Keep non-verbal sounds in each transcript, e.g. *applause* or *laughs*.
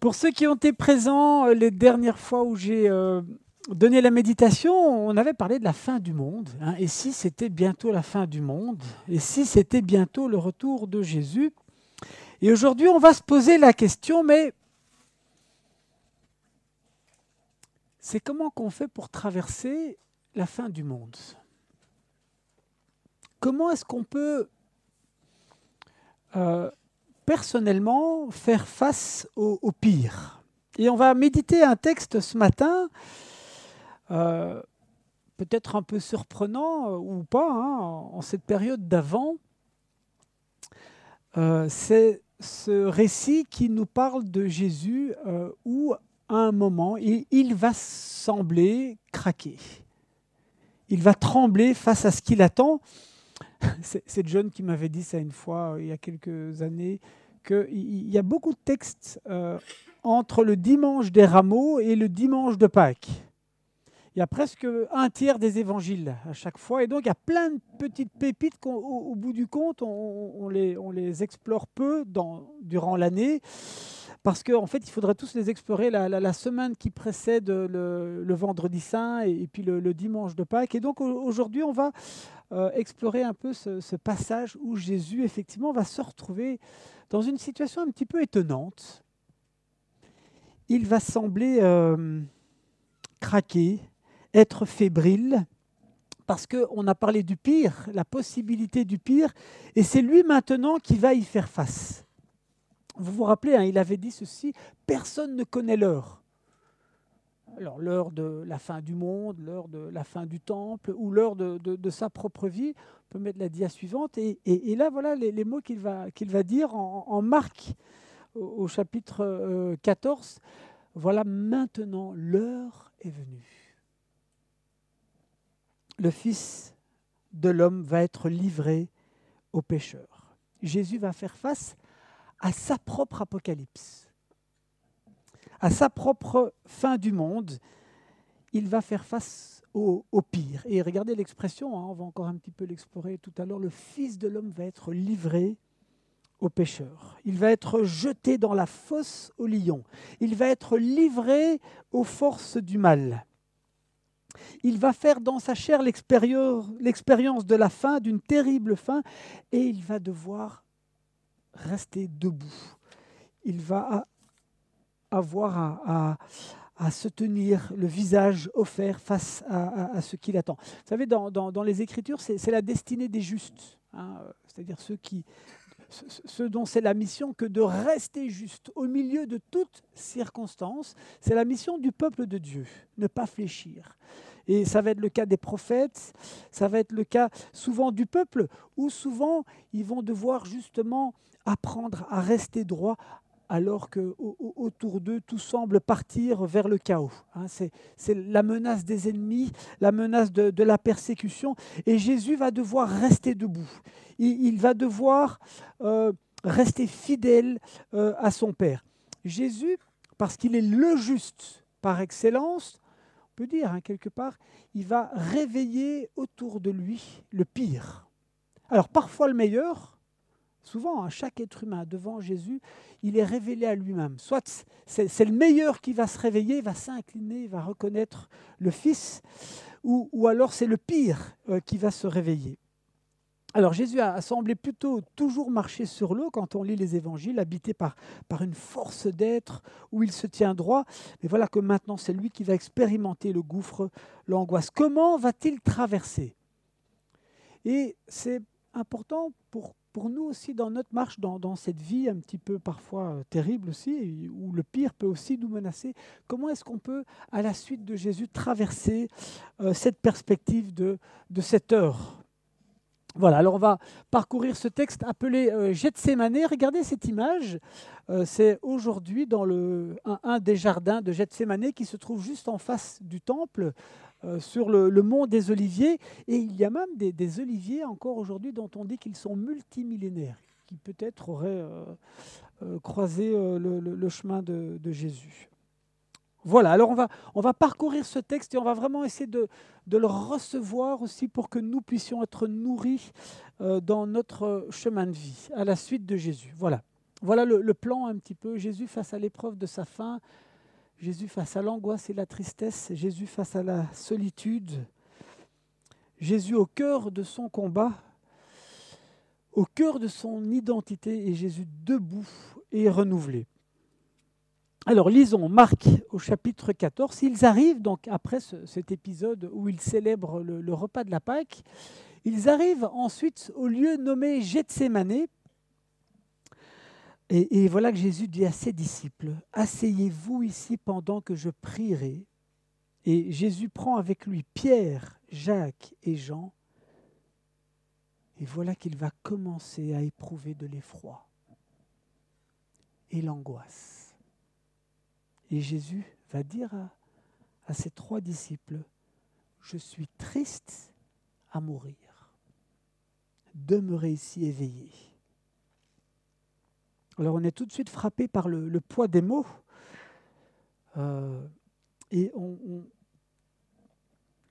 Pour ceux qui ont été présents euh, les dernières fois où j'ai euh, donné la méditation, on avait parlé de la fin du monde. hein. et si c'était bientôt la fin du monde? Et si c'était bientôt le retour de Jésus? Et aujourd'hui, on va se poser la question, mais c'est comment qu'on fait pour traverser la fin du monde? Comment est-ce qu'on peut euh, personnellement faire face au, pire. Et on va méditer un texte ce matin, euh, peut-être un peu surprenant euh, ou pas, hein, en, cette période d'avant. Euh, C'est ce récit qui nous parle de Jésus où, à un moment, il va sembler craquer. Il va trembler face à ce qu'il attend. *laughs* C'est John qui m'avait dit ça une fois, euh, il y a quelques années, qu'il y a beaucoup de textes euh, entre le dimanche des rameaux et le dimanche de Pâques. Il y a presque un tiers des évangiles à chaque fois. Et donc, il y a plein de petites pépites qu'au au bout du compte, on, les, explore peu durant l'année. Parce qu'en fait, il faudrait tous les explorer la, semaine qui précède le, vendredi saint et, puis le, dimanche de Pâques. Et donc, au- aujourd'hui, on va euh, explorer un peu ce, ce passage où Jésus, effectivement, va se retrouver dans une situation un petit peu étonnante. Il va sembler euh, craquer, être fébrile, parce qu'on a parlé du pire, la possibilité du pire, et c'est lui maintenant qui va y faire face. Vous vous rappelez, hein, il avait dit ceci, personne ne connaît l'heure. Alors l'heure de la fin du monde, l'heure de la fin du temple, ou l'heure de, sa propre vie. On peut mettre la dia suivante. Et, là, voilà les, mots qu'il va, dire en, Marc, au, au chapitre euh, 14. Voilà maintenant, l'heure est venue. Le Fils de l'homme va être livré aux pécheurs. Jésus va faire face à sa propre apocalypse, à sa propre fin du monde. Il va faire face au, pire. Et regardez l'expression, hein, on va encore un petit peu l'explorer tout à l'heure. Le Fils de l'homme va être livré aux pécheurs. Il va être jeté dans la fosse au lion. Il va être livré aux forces du mal. Il va faire dans sa chair l'expérience de la faim, d'une terrible faim, et il va devoir rester debout. Il va avoir à, à- se tenir le visage offert face à, à- ce qu'il attend. Vous savez, dans, dans- dans les Écritures, c'est la destinée des justes, hein, c'est-à-dire ceux, qui, ceux dont c'est la mission que de rester juste au milieu de toutes circonstances. C'est la mission du peuple de Dieu, ne pas fléchir. Et ça va être le cas des prophètes, ça va être le cas souvent du peuple, où souvent ils vont devoir justement apprendre à rester droit alors que au- au- autour d'eux tout semble partir vers le chaos. hein. c'est, la menace des ennemis, la menace de, la persécution, et Jésus va devoir rester debout. Il, il va devoir euh, rester fidèle euh, à son Père. Jésus, parce qu'il est le juste par excellence, on peut dire hein, quelque part, il va réveiller autour de lui le pire. Alors parfois le meilleur, souvent, hein, chaque être humain devant Jésus, il est révélé à lui-même. Soit c'est le meilleur qui va se réveiller, il va s'incliner, va reconnaître le Fils, ou, ou alors c'est le pire euh, qui va se réveiller. Alors Jésus a, a semblé plutôt toujours marcher sur l'eau quand on lit les évangiles, habité par, par une force d'être où il se tient droit. Mais voilà que maintenant c'est lui qui va expérimenter le gouffre, l'angoisse. Comment va-t-il traverser? Et c'est important pour, pour nous aussi dans notre marche, dans, cette vie un petit peu parfois euh, terrible aussi, où le pire peut aussi nous menacer. Comment est-ce qu'on peut, à la suite de Jésus, traverser euh, cette perspective de cette heure? Voilà, alors on va parcourir ce texte appelé euh. Regardez cette image. Euh, c'est aujourd'hui dans un, des jardins de Gethsémané qui se trouve juste en face du temple, euh, sur le, mont des Oliviers. Et il y a même des, oliviers encore aujourd'hui dont on dit qu'ils sont multimillénaires, qui peut-être auraient euh, croisé le, chemin de Jésus. Voilà, alors on va, parcourir ce texte et on va vraiment essayer de, le recevoir aussi pour que nous puissions être nourris euh, dans notre chemin de vie à la suite de Jésus. Voilà. Voilà le, le, plan un petit peu. Jésus face à l'épreuve de sa faim, Jésus face à l'angoisse et la tristesse, Jésus face à la solitude, Jésus au cœur de son combat, au cœur de son identité, et Jésus debout et renouvelé. Alors lisons Marc au chapitre 14. Ils arrivent donc après cet épisode où ils célèbrent le, repas de la Pâque. Ils arrivent ensuite au lieu nommé Gethsemane. Et, et voilà que Jésus dit à ses disciples Asseyez-vous ici pendant que je prierai. Et Jésus prend avec lui Pierre, Jacques et Jean. Et voilà qu'il va commencer à éprouver de l'effroi et l'angoisse. Et Jésus va dire à, ses trois disciples, je suis triste à mourir. Demeurez ici éveillés. Alors on est tout de suite frappé par le, poids des mots. Euh, et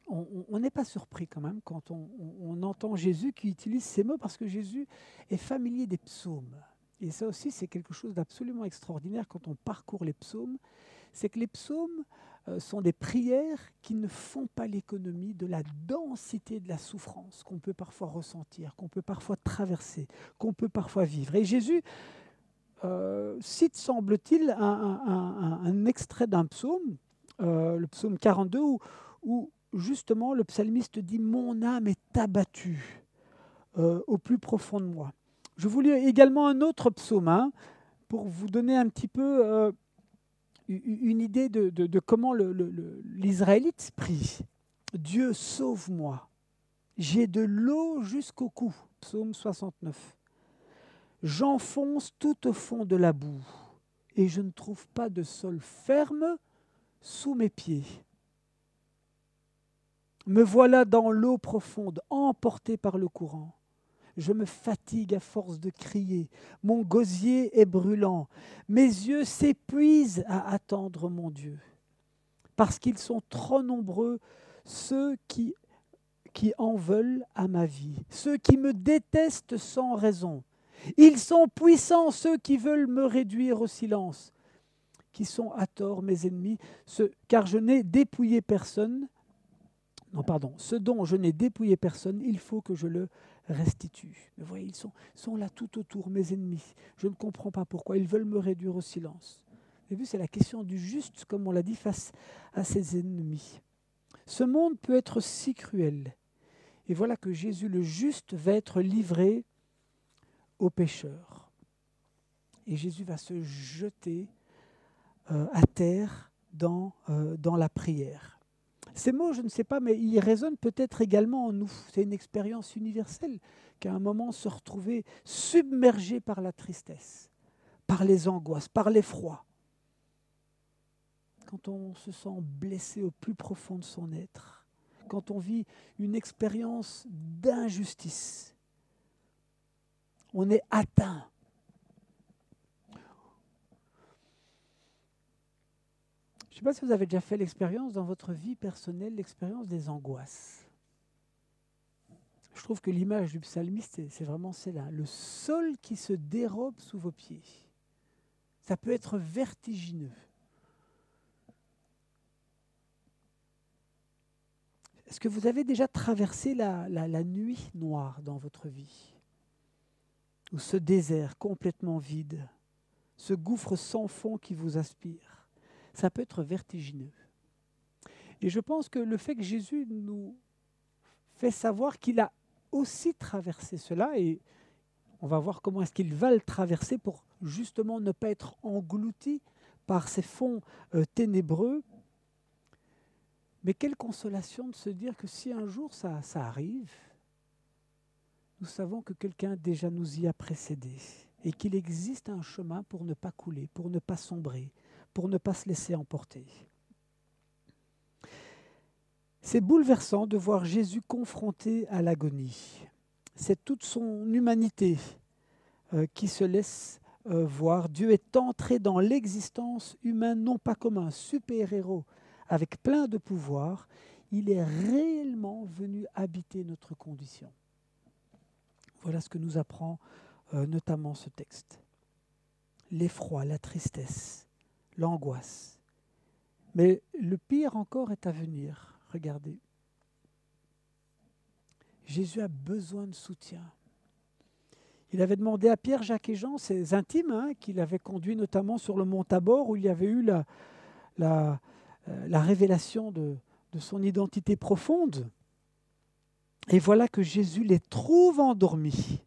on n'est pas surpris quand même quand on, entend Jésus qui utilise ces mots parce que Jésus est familier des psaumes. Et ça aussi, c'est quelque chose d'absolument extraordinaire quand on parcourt les psaumes. C'est que les psaumes euh, sont des prières qui ne font pas l'économie de la densité de la souffrance qu'on peut parfois ressentir, qu'on peut parfois traverser, qu'on peut parfois vivre. Et Jésus euh, cite, semble-t-il, un, extrait d'un psaume, euh, le psaume 42, où, justement le psalmiste dit Mon âme est abattue au plus profond de moi. Je vous lis également un autre psaume hein, pour vous donner un petit peu euh, une idée de, de, de comment l'Israélite prie. Dieu sauve-moi. J'ai de l'eau jusqu'au cou. Psaume 69. J'enfonce tout au fond de la boue et je ne trouve pas de sol ferme sous mes pieds. Me voilà dans l'eau profonde, emporté par le courant. Je me fatigue à force de crier. Mon gosier est brûlant. Mes yeux s'épuisent à attendre mon Dieu. Parce qu'ils sont trop nombreux, ceux qui, qui en veulent à ma vie, ceux qui me détestent sans raison. Ils sont puissants, ceux qui veulent me réduire au silence, qui sont à tort mes ennemis, ce, car je n'ai dépouillé personne. Non, pardon, ce dont je n'ai dépouillé personne, il faut que je le restitue. Mais voyez, ils sont, là tout autour, mes ennemis. Je ne comprends pas pourquoi. Ils veulent me réduire au silence. Vous avez vu, c'est la question du juste, comme on l'a dit, face à ses ennemis. Ce monde peut être si cruel. Et voilà que Jésus le juste va être livré aux pécheurs. Et Jésus va se jeter euh, à terre dans, euh, dans la prière. Ces mots, je ne sais pas, mais ils résonnent peut-être également en nous. C'est une expérience universelle qu'à un moment se retrouver submergé par la tristesse, par les angoisses, par l'effroi. Quand on se sent blessé au plus profond de son être, quand on vit une expérience d'injustice, on est atteint Je ne sais pas si vous avez déjà fait l'expérience dans votre vie personnelle, l'expérience des angoisses. Je trouve que l'image du psalmiste, c'est vraiment celle-là. Le sol qui se dérobe sous vos pieds. Ça peut être vertigineux. Est-ce que vous avez déjà traversé la, la, nuit noire dans votre vie? Ou ce désert complètement vide, ce gouffre sans fond qui vous aspire? Ça peut être vertigineux. Et je pense que le fait que Jésus nous fait savoir qu'il a aussi traversé cela, et on va voir comment est-ce qu'il va le traverser pour justement ne pas être englouti par ces fonds euh, ténébreux. Mais quelle consolation de se dire que si un jour ça, ça arrive, nous savons que quelqu'un déjà nous y a précédé et qu'il existe un chemin pour ne pas couler, pour ne pas sombrer, pour ne pas se laisser emporter. C'est bouleversant de voir Jésus confronté à l'agonie. C'est toute son humanité euh, qui se laisse euh, voir. Dieu est entré dans l'existence humaine non pas comme un super-héros avec plein de pouvoir, il est réellement venu habiter notre condition. Voilà ce que nous apprend euh, notamment ce texte. l'effroi, la tristesse, l'angoisse. Mais le pire encore est à venir. Regardez. Jésus a besoin de soutien. Il avait demandé à Pierre, Jacques et Jean, ses intimes, hein, qu'il avait conduit notamment sur le mont Tabor, où il y avait eu euh, la révélation de, de son identité profonde. Et voilà que Jésus les trouve endormis.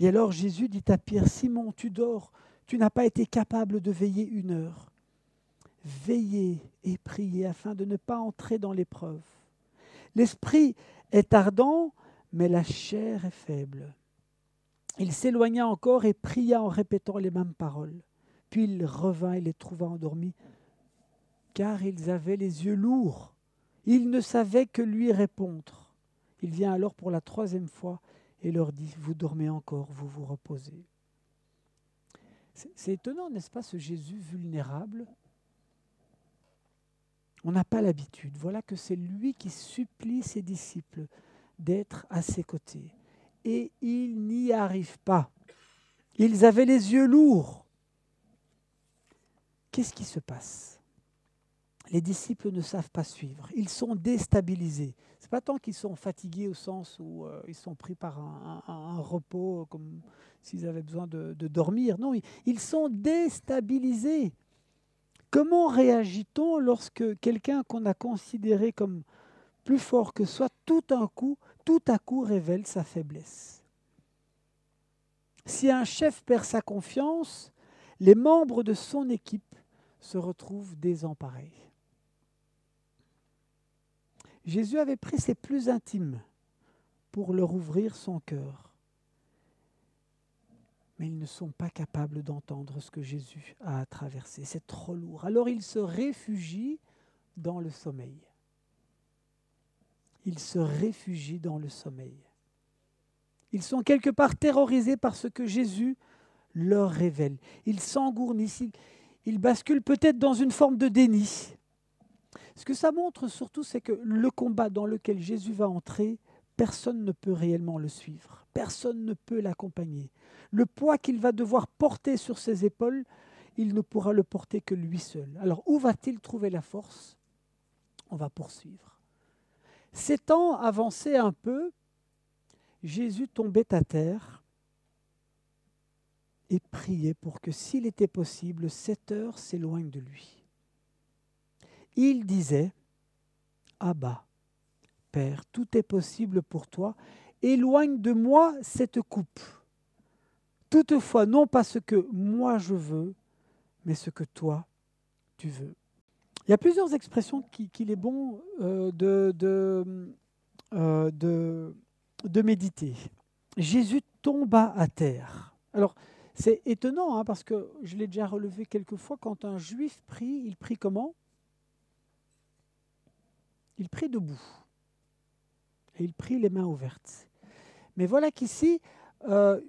Et alors Jésus dit à Pierre, Simon, tu dors, tu n'as pas été capable de veiller une heure. Veillez et priez afin de ne pas entrer dans l'épreuve. L'esprit est ardent, mais la chair est faible. Il s'éloigna encore et pria en répétant les mêmes paroles. Puis il revint et les trouva endormis, car ils avaient les yeux lourds. Ils ne savaient que lui répondre. Il vient alors pour la troisième fois et leur dit, vous dormez encore, vous vous reposez. C'est étonnant, n'est-ce pas, ce Jésus vulnérable? On n'a pas l'habitude. Voilà que c'est lui qui supplie ses disciples d'être à ses côtés. Et ils n'y arrivent pas. Ils avaient les yeux lourds. Qu'est-ce qui se passe? Les disciples ne savent pas suivre. Ils sont déstabilisés pas tant qu'ils sont fatigués au sens où euh, ils sont pris par un, repos, comme s'ils avaient besoin de, dormir. Non, ils, sont déstabilisés. Comment réagit-on lorsque quelqu'un qu'on a considéré comme plus fort que soi, tout coup, tout à coup révèle sa faiblesse? Si un chef perd sa confiance, les membres de son équipe se retrouvent désemparés. Jésus avait pris ses plus intimes pour leur ouvrir son cœur. Mais ils ne sont pas capables d'entendre ce que Jésus a traversé. C'est trop lourd. Alors ils se réfugient dans le sommeil. Ils se réfugient dans le sommeil. Ils sont quelque part terrorisés par ce que Jésus leur révèle. Ils s'engournissent, ils basculent peut-être dans une forme de déni. Ce que ça montre surtout, c'est que le combat dans lequel Jésus va entrer, personne ne peut réellement le suivre, personne ne peut l'accompagner. Le poids qu'il va devoir porter sur ses épaules, il ne pourra le porter que lui seul. Alors où va-t-il trouver la force? On va poursuivre. S'étant avancé un peu, Jésus tombait à terre et priait pour que, s'il était possible, cette heure s'éloigne de lui il disait, Abba, Père, tout est possible pour toi, éloigne de moi cette coupe. Toutefois, non pas ce que moi je veux, mais ce que toi tu veux. Il y a plusieurs expressions qu'il est bon euh, de, euh, de, méditer. Jésus tomba à terre. Alors, c'est étonnant, hein, parce que je l'ai déjà relevé quelques fois, quand un juif prie, il prie comment? Il prit debout. Et il prit les mains ouvertes. Mais voilà qu'ici, euh,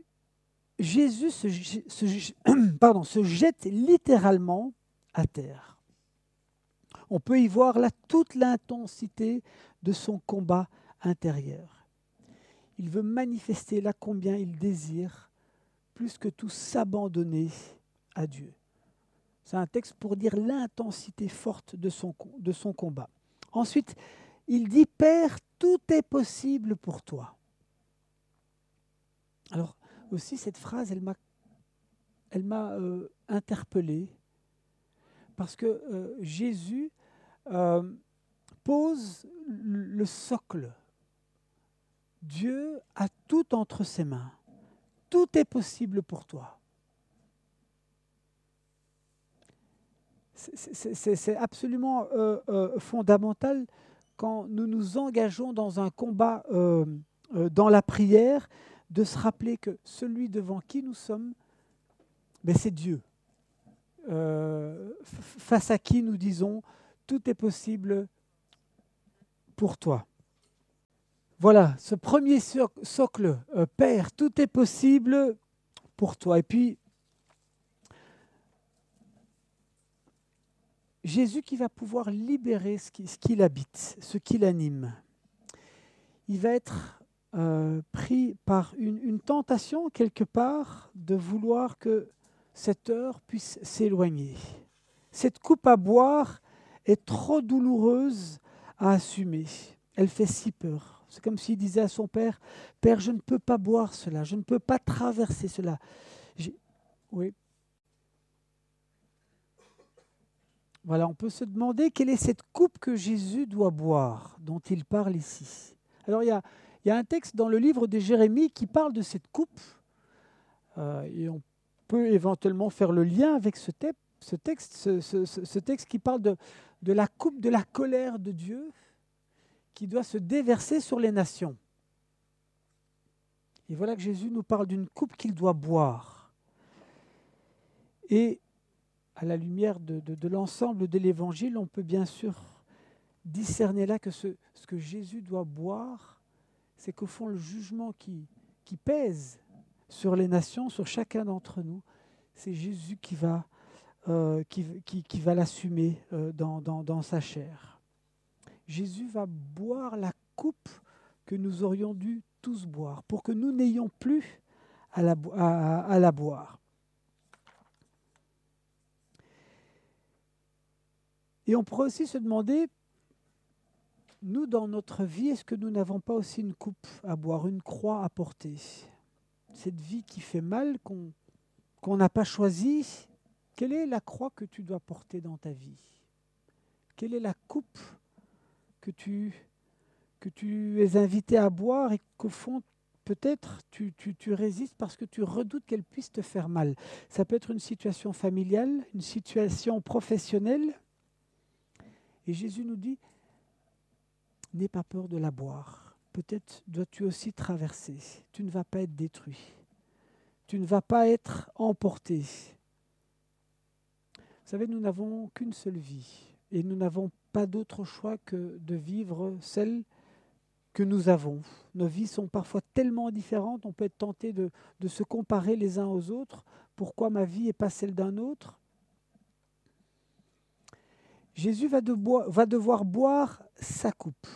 Jésus *clears throat* se, jette littéralement à terre. On peut y voir là toute l'intensité de son combat intérieur. Il veut manifester là combien il désire plus que tout s'abandonner à Dieu. C'est un texte pour dire l'intensité forte de son combat. Ensuite, il dit, Père, tout est possible pour toi. Alors aussi, cette phrase, elle m'a, elle m'a euh, interpellé parce que euh, Jésus euh, pose le socle. Dieu a tout entre ses mains. Tout est possible pour toi. C'est absolument euh, euh, fondamental quand nous nous engageons dans un combat euh, dans la prière, de se rappeler que celui devant qui nous sommes, ben, c'est Dieu. face à qui nous disons, tout est possible pour toi. Voilà, ce premier socle, Père, tout est possible pour toi. Jésus qui va pouvoir libérer ce qui, l'habite, ce qui l'anime. Il va être euh, pris par une, tentation quelque part de vouloir que cette heure puisse s'éloigner. Cette coupe à boire est trop douloureuse à assumer. Elle fait si peur. C'est comme s'il disait à son père, Père, je ne peux pas boire cela, je ne peux pas traverser cela. Oui. Voilà, on peut se demander quelle est cette coupe que Jésus doit boire, dont il parle ici. Alors il y a, un texte dans le livre de Jérémie qui parle de cette coupe, euh, et on peut éventuellement faire le lien avec ce, ce texte, ce, texte qui parle de, de la coupe de la colère de Dieu qui doit se déverser sur les nations. Et voilà que Jésus nous parle d'une coupe qu'il doit boire. Et à la lumière de, l'ensemble de l'Évangile, on peut bien sûr discerner là que ce, que Jésus doit boire, c'est qu'au fond, le jugement qui, pèse sur les nations, sur chacun d'entre nous, c'est Jésus qui va, euh, l'assumer euh, dans, sa chair. Jésus va boire la coupe que nous aurions dû tous boire, pour que nous n'ayons plus à la boire. Et on pourrait aussi se demander nous, dans notre vie, est-ce que nous n'avons pas aussi une coupe à boire, une croix à porter? Cette vie qui fait mal, qu'on n'a pas choisie, quelle est la croix que tu dois porter dans ta vie? Quelle est la coupe que tu, que tu es invité à boire et qu'au fond, peut-être tu, tu, tu, résistes parce que tu redoutes qu'elle puisse te faire mal? Ça peut être une situation familiale, une situation professionnelle. Et Jésus nous dit, N'aie pas peur de la boire. Peut-être dois-tu aussi traverser. Tu ne vas pas être détruit. Tu ne vas pas être emporté. Vous savez, nous n'avons qu'une seule vie et nous n'avons pas d'autre choix que de vivre celle que nous avons. Nos vies sont parfois tellement différentes, on peut être tenté de, de se comparer les uns aux autres. Pourquoi ma vie n'est pas celle d'un autre? Jésus va, devoir boire sa coupe.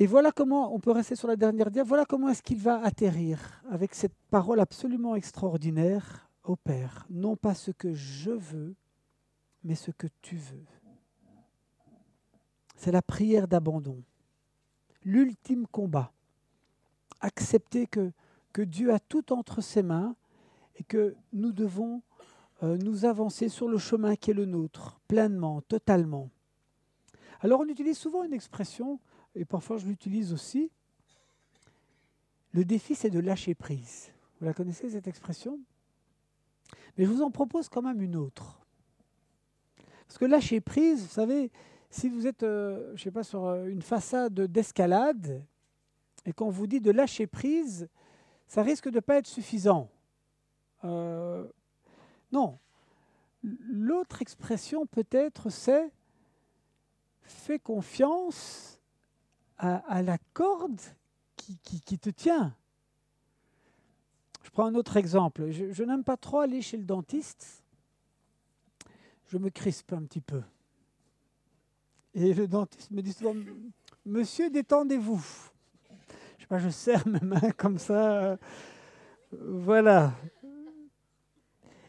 Et voilà comment, on peut rester sur la dernière dia, voilà comment est-ce qu'il va atterrir avec cette parole absolument extraordinaire au Père. Non pas ce que je veux, mais ce que tu veux. C'est la prière d'abandon, l'ultime combat. Accepter que, Dieu a tout entre ses mains et que nous devons nous avancer sur le chemin qui est le nôtre, pleinement, totalement. Alors on utilise souvent une expression, et parfois je l'utilise aussi, le défi c'est de lâcher prise. Vous la connaissez cette expression? Mais je vous en propose quand même une autre. Parce que lâcher prise, vous savez, si vous êtes, euh, sais pas, sur euh, une façade d'escalade, et qu'on vous dit de lâcher prise, ça risque de ne pas être suffisant. Non. L'autre expression peut-être c'est fais confiance à, la corde qui, te tient. Je prends un autre exemple. Je, n'aime pas trop aller chez le dentiste. Je me crispe un petit peu. Et le dentiste me dit souvent, Monsieur, détendez-vous. Je sais je serre mes mains comme ça. Voilà.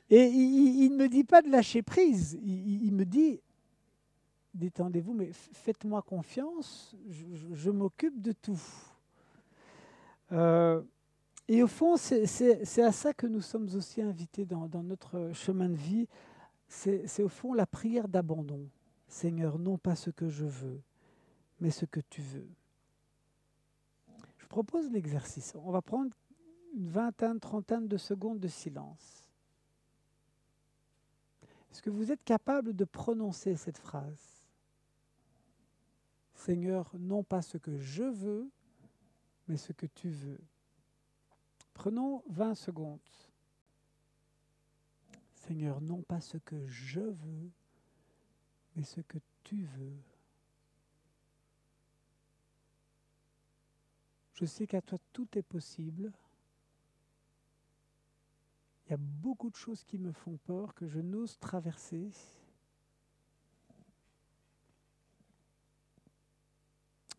Et il, ne me dit pas de lâcher prise, il, me dit, détendez-vous, mais faites-moi confiance, je, m'occupe de tout. Euh, et au fond, c'est à ça que nous sommes aussi invités dans, dans notre chemin de vie. C'est au fond la prière d'abandon. Seigneur, non pas ce que je veux, mais ce que tu veux. Je propose l'exercice. On va prendre une vingtaine, trentaine de secondes de silence. Est-ce que vous êtes capable de prononcer cette phrase? Seigneur, non pas ce que je veux, mais ce que tu veux. Prenons 20 secondes. Seigneur, non pas ce que je veux, mais ce que tu veux. Je sais qu'à toi tout est possible. Il y a beaucoup de choses qui me font peur, que je n'ose traverser.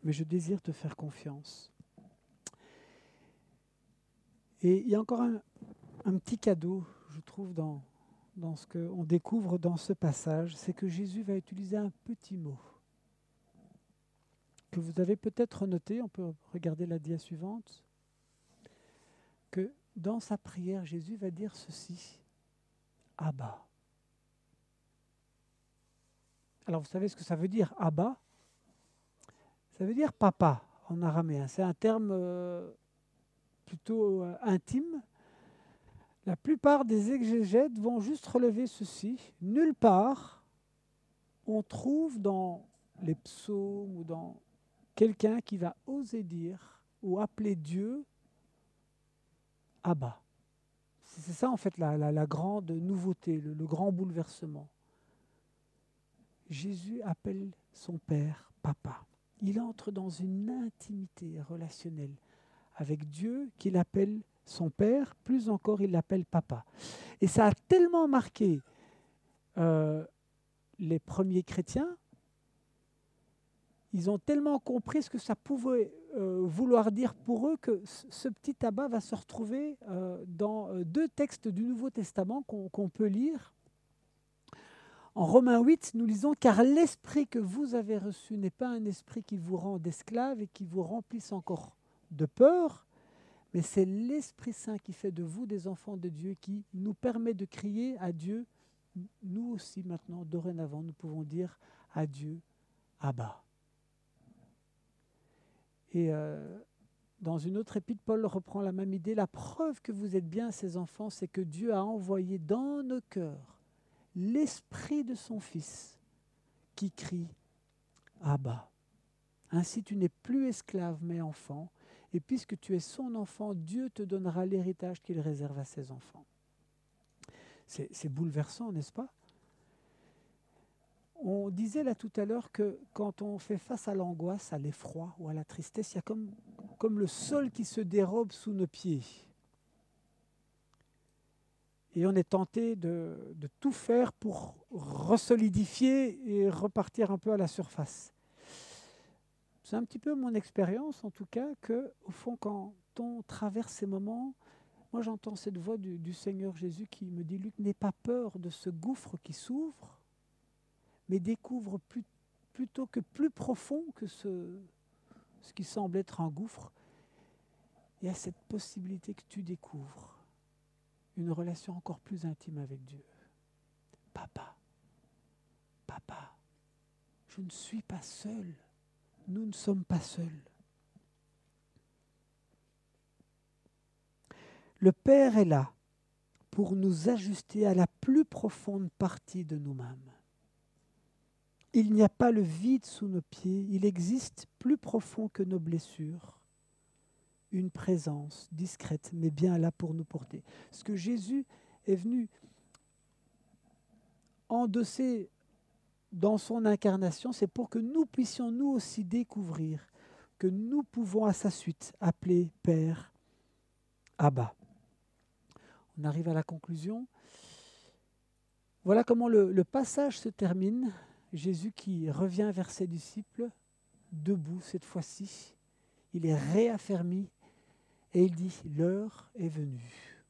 Mais je désire te faire confiance. Et il y a encore un, petit cadeau, je trouve, dans, dans ce qu'on découvre dans ce passage, c'est que Jésus va utiliser un petit mot que vous avez peut-être noté, on peut regarder la dia suivante, que dans sa prière, Jésus va dire ceci, Abba. Alors vous savez ce que ça veut dire, Abba? Ça veut dire papa en araméen. C'est un terme euh, plutôt euh, intime. La plupart des exégètes vont juste relever ceci. Nulle part on trouve dans les psaumes ou dans quelqu'un qui va oser dire ou appeler Dieu Abba. C'est ça en fait la, grande nouveauté, le, grand bouleversement. Jésus appelle son Père Papa. Il entre dans une intimité relationnelle avec Dieu qu'il appelle son Père, plus encore il l'appelle Papa. Et ça a tellement marqué euh, les premiers chrétiens ils ont tellement compris ce que ça pouvait euh, vouloir dire pour eux que ce petit tabac va se retrouver euh, dans euh, deux textes du Nouveau Testament qu'on peut lire. En Romains 8, nous lisons Car l'esprit que vous avez reçu n'est pas un esprit qui vous rend esclaves et qui vous remplisse encore de peur, mais c'est l'Esprit Saint qui fait de vous des enfants de Dieu, qui nous permet de crier à Dieu. Nous aussi maintenant, dorénavant, nous pouvons dire à Dieu, Abba. Et euh, dans une autre épître, Paul reprend la même idée. La preuve que vous êtes bien ses enfants, c'est que Dieu a envoyé dans nos cœurs l'esprit de son Fils qui crie Abba. Ainsi tu n'es plus esclave mais enfant, et puisque tu es son enfant, Dieu te donnera l'héritage qu'il réserve à ses enfants. C'est bouleversant, n'est-ce pas? On disait là tout à l'heure que quand on fait face à l'angoisse, à l'effroi ou à la tristesse, il y a comme, le sol qui se dérobe sous nos pieds. Et on est tenté de, tout faire pour resolidifier et repartir un peu à la surface. C'est un petit peu mon expérience, en tout cas, que au fond, quand on traverse ces moments, moi j'entends cette voix du, du Seigneur Jésus qui me dit Luc, n'aie pas peur de ce gouffre qui s'ouvre mais découvre plutôt que plus profond que ce, ce qui semble être un gouffre, il y a cette possibilité que tu découvres une relation encore plus intime avec Dieu. Papa, papa, je ne suis pas seul. Nous ne sommes pas seuls. Le Père est là pour nous ajuster à la plus profonde partie de nous-mêmes. Il n'y a pas le vide sous nos pieds, il existe plus profond que nos blessures, une présence discrète, mais bien là pour nous porter. Ce que Jésus est venu endosser dans son incarnation, c'est pour que nous puissions nous aussi découvrir que nous pouvons à sa suite appeler Père Abba. On arrive à la conclusion. Voilà comment le, le passage se termine. Jésus qui revient vers ses disciples, debout cette fois-ci, il est réaffermi et il dit, l'heure est venue.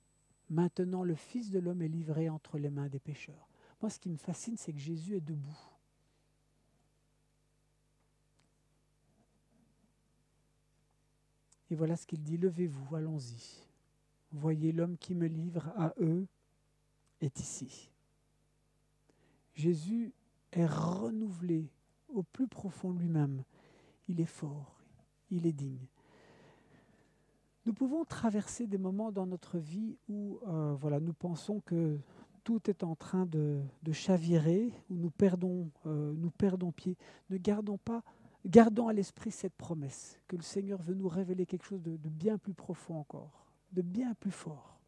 Maintenant le Fils de l'homme est livré entre les mains des pécheurs. Moi ce qui me fascine, c'est que Jésus est debout. Et voilà ce qu'il dit, levez-vous, allons-y. Voyez l'homme qui me livre à eux est ici. Jésus est renouvelé au plus profond lui-même. Il est fort, il est digne. Nous pouvons traverser des moments dans notre vie où euh, voilà, nous pensons que tout est en train de, chavirer, où nous perdons, euh, nous perdons pied. Ne gardons pas, gardons à l'esprit cette promesse que le Seigneur veut nous révéler quelque chose de bien plus profond encore, de bien plus fort.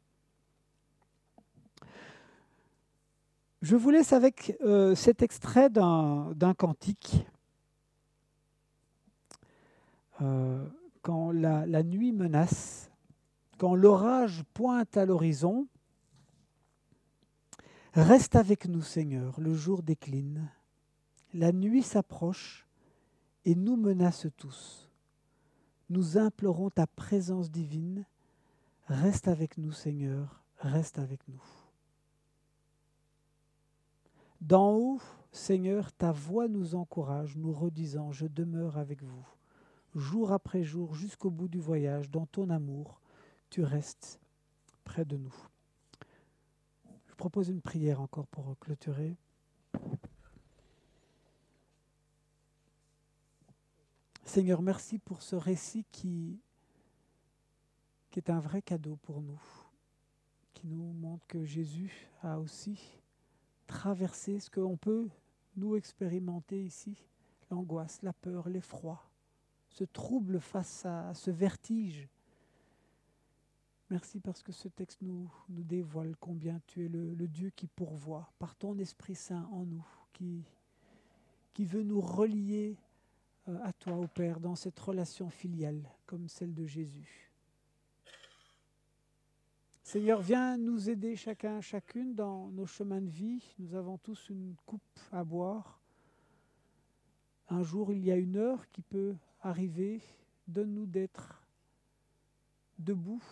Je vous laisse avec euh, cet extrait d'un cantique. Euh, quand la, la, nuit menace, quand l'orage pointe à l'horizon, reste avec nous, Seigneur, le jour décline, la nuit s'approche et nous menace tous. Nous implorons ta présence divine, Reste avec nous, Seigneur, reste avec nous. D'en haut, Seigneur, ta voix nous encourage, nous redisant, je demeure avec vous. Jour après jour, jusqu'au bout du voyage, dans ton amour, tu restes près de nous. Je propose une prière encore pour clôturer. Seigneur, merci pour ce récit qui, est un vrai cadeau pour nous, qui nous montre que Jésus a aussi traversé ce qu'on peut nous expérimenter ici, l'angoisse, la peur, l'effroi, ce trouble face à ce vertige. Merci parce que ce texte nous, dévoile combien tu es le, le Dieu qui pourvoit par ton Esprit Saint en nous, qui, qui veut nous relier euh, à toi, au Père, dans cette relation filiale comme celle de Jésus. Seigneur, viens nous aider chacun, chacune dans nos chemins de vie. Nous avons tous une coupe à boire. Un jour, il y a une heure qui peut arriver. Donne-nous d'être debout.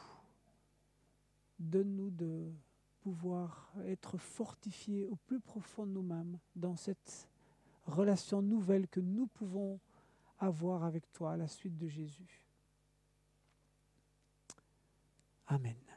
Donne-nous de pouvoir être fortifiés au plus profond de nous-mêmes dans cette relation nouvelle que nous pouvons avoir avec toi à la suite de Jésus. Amen.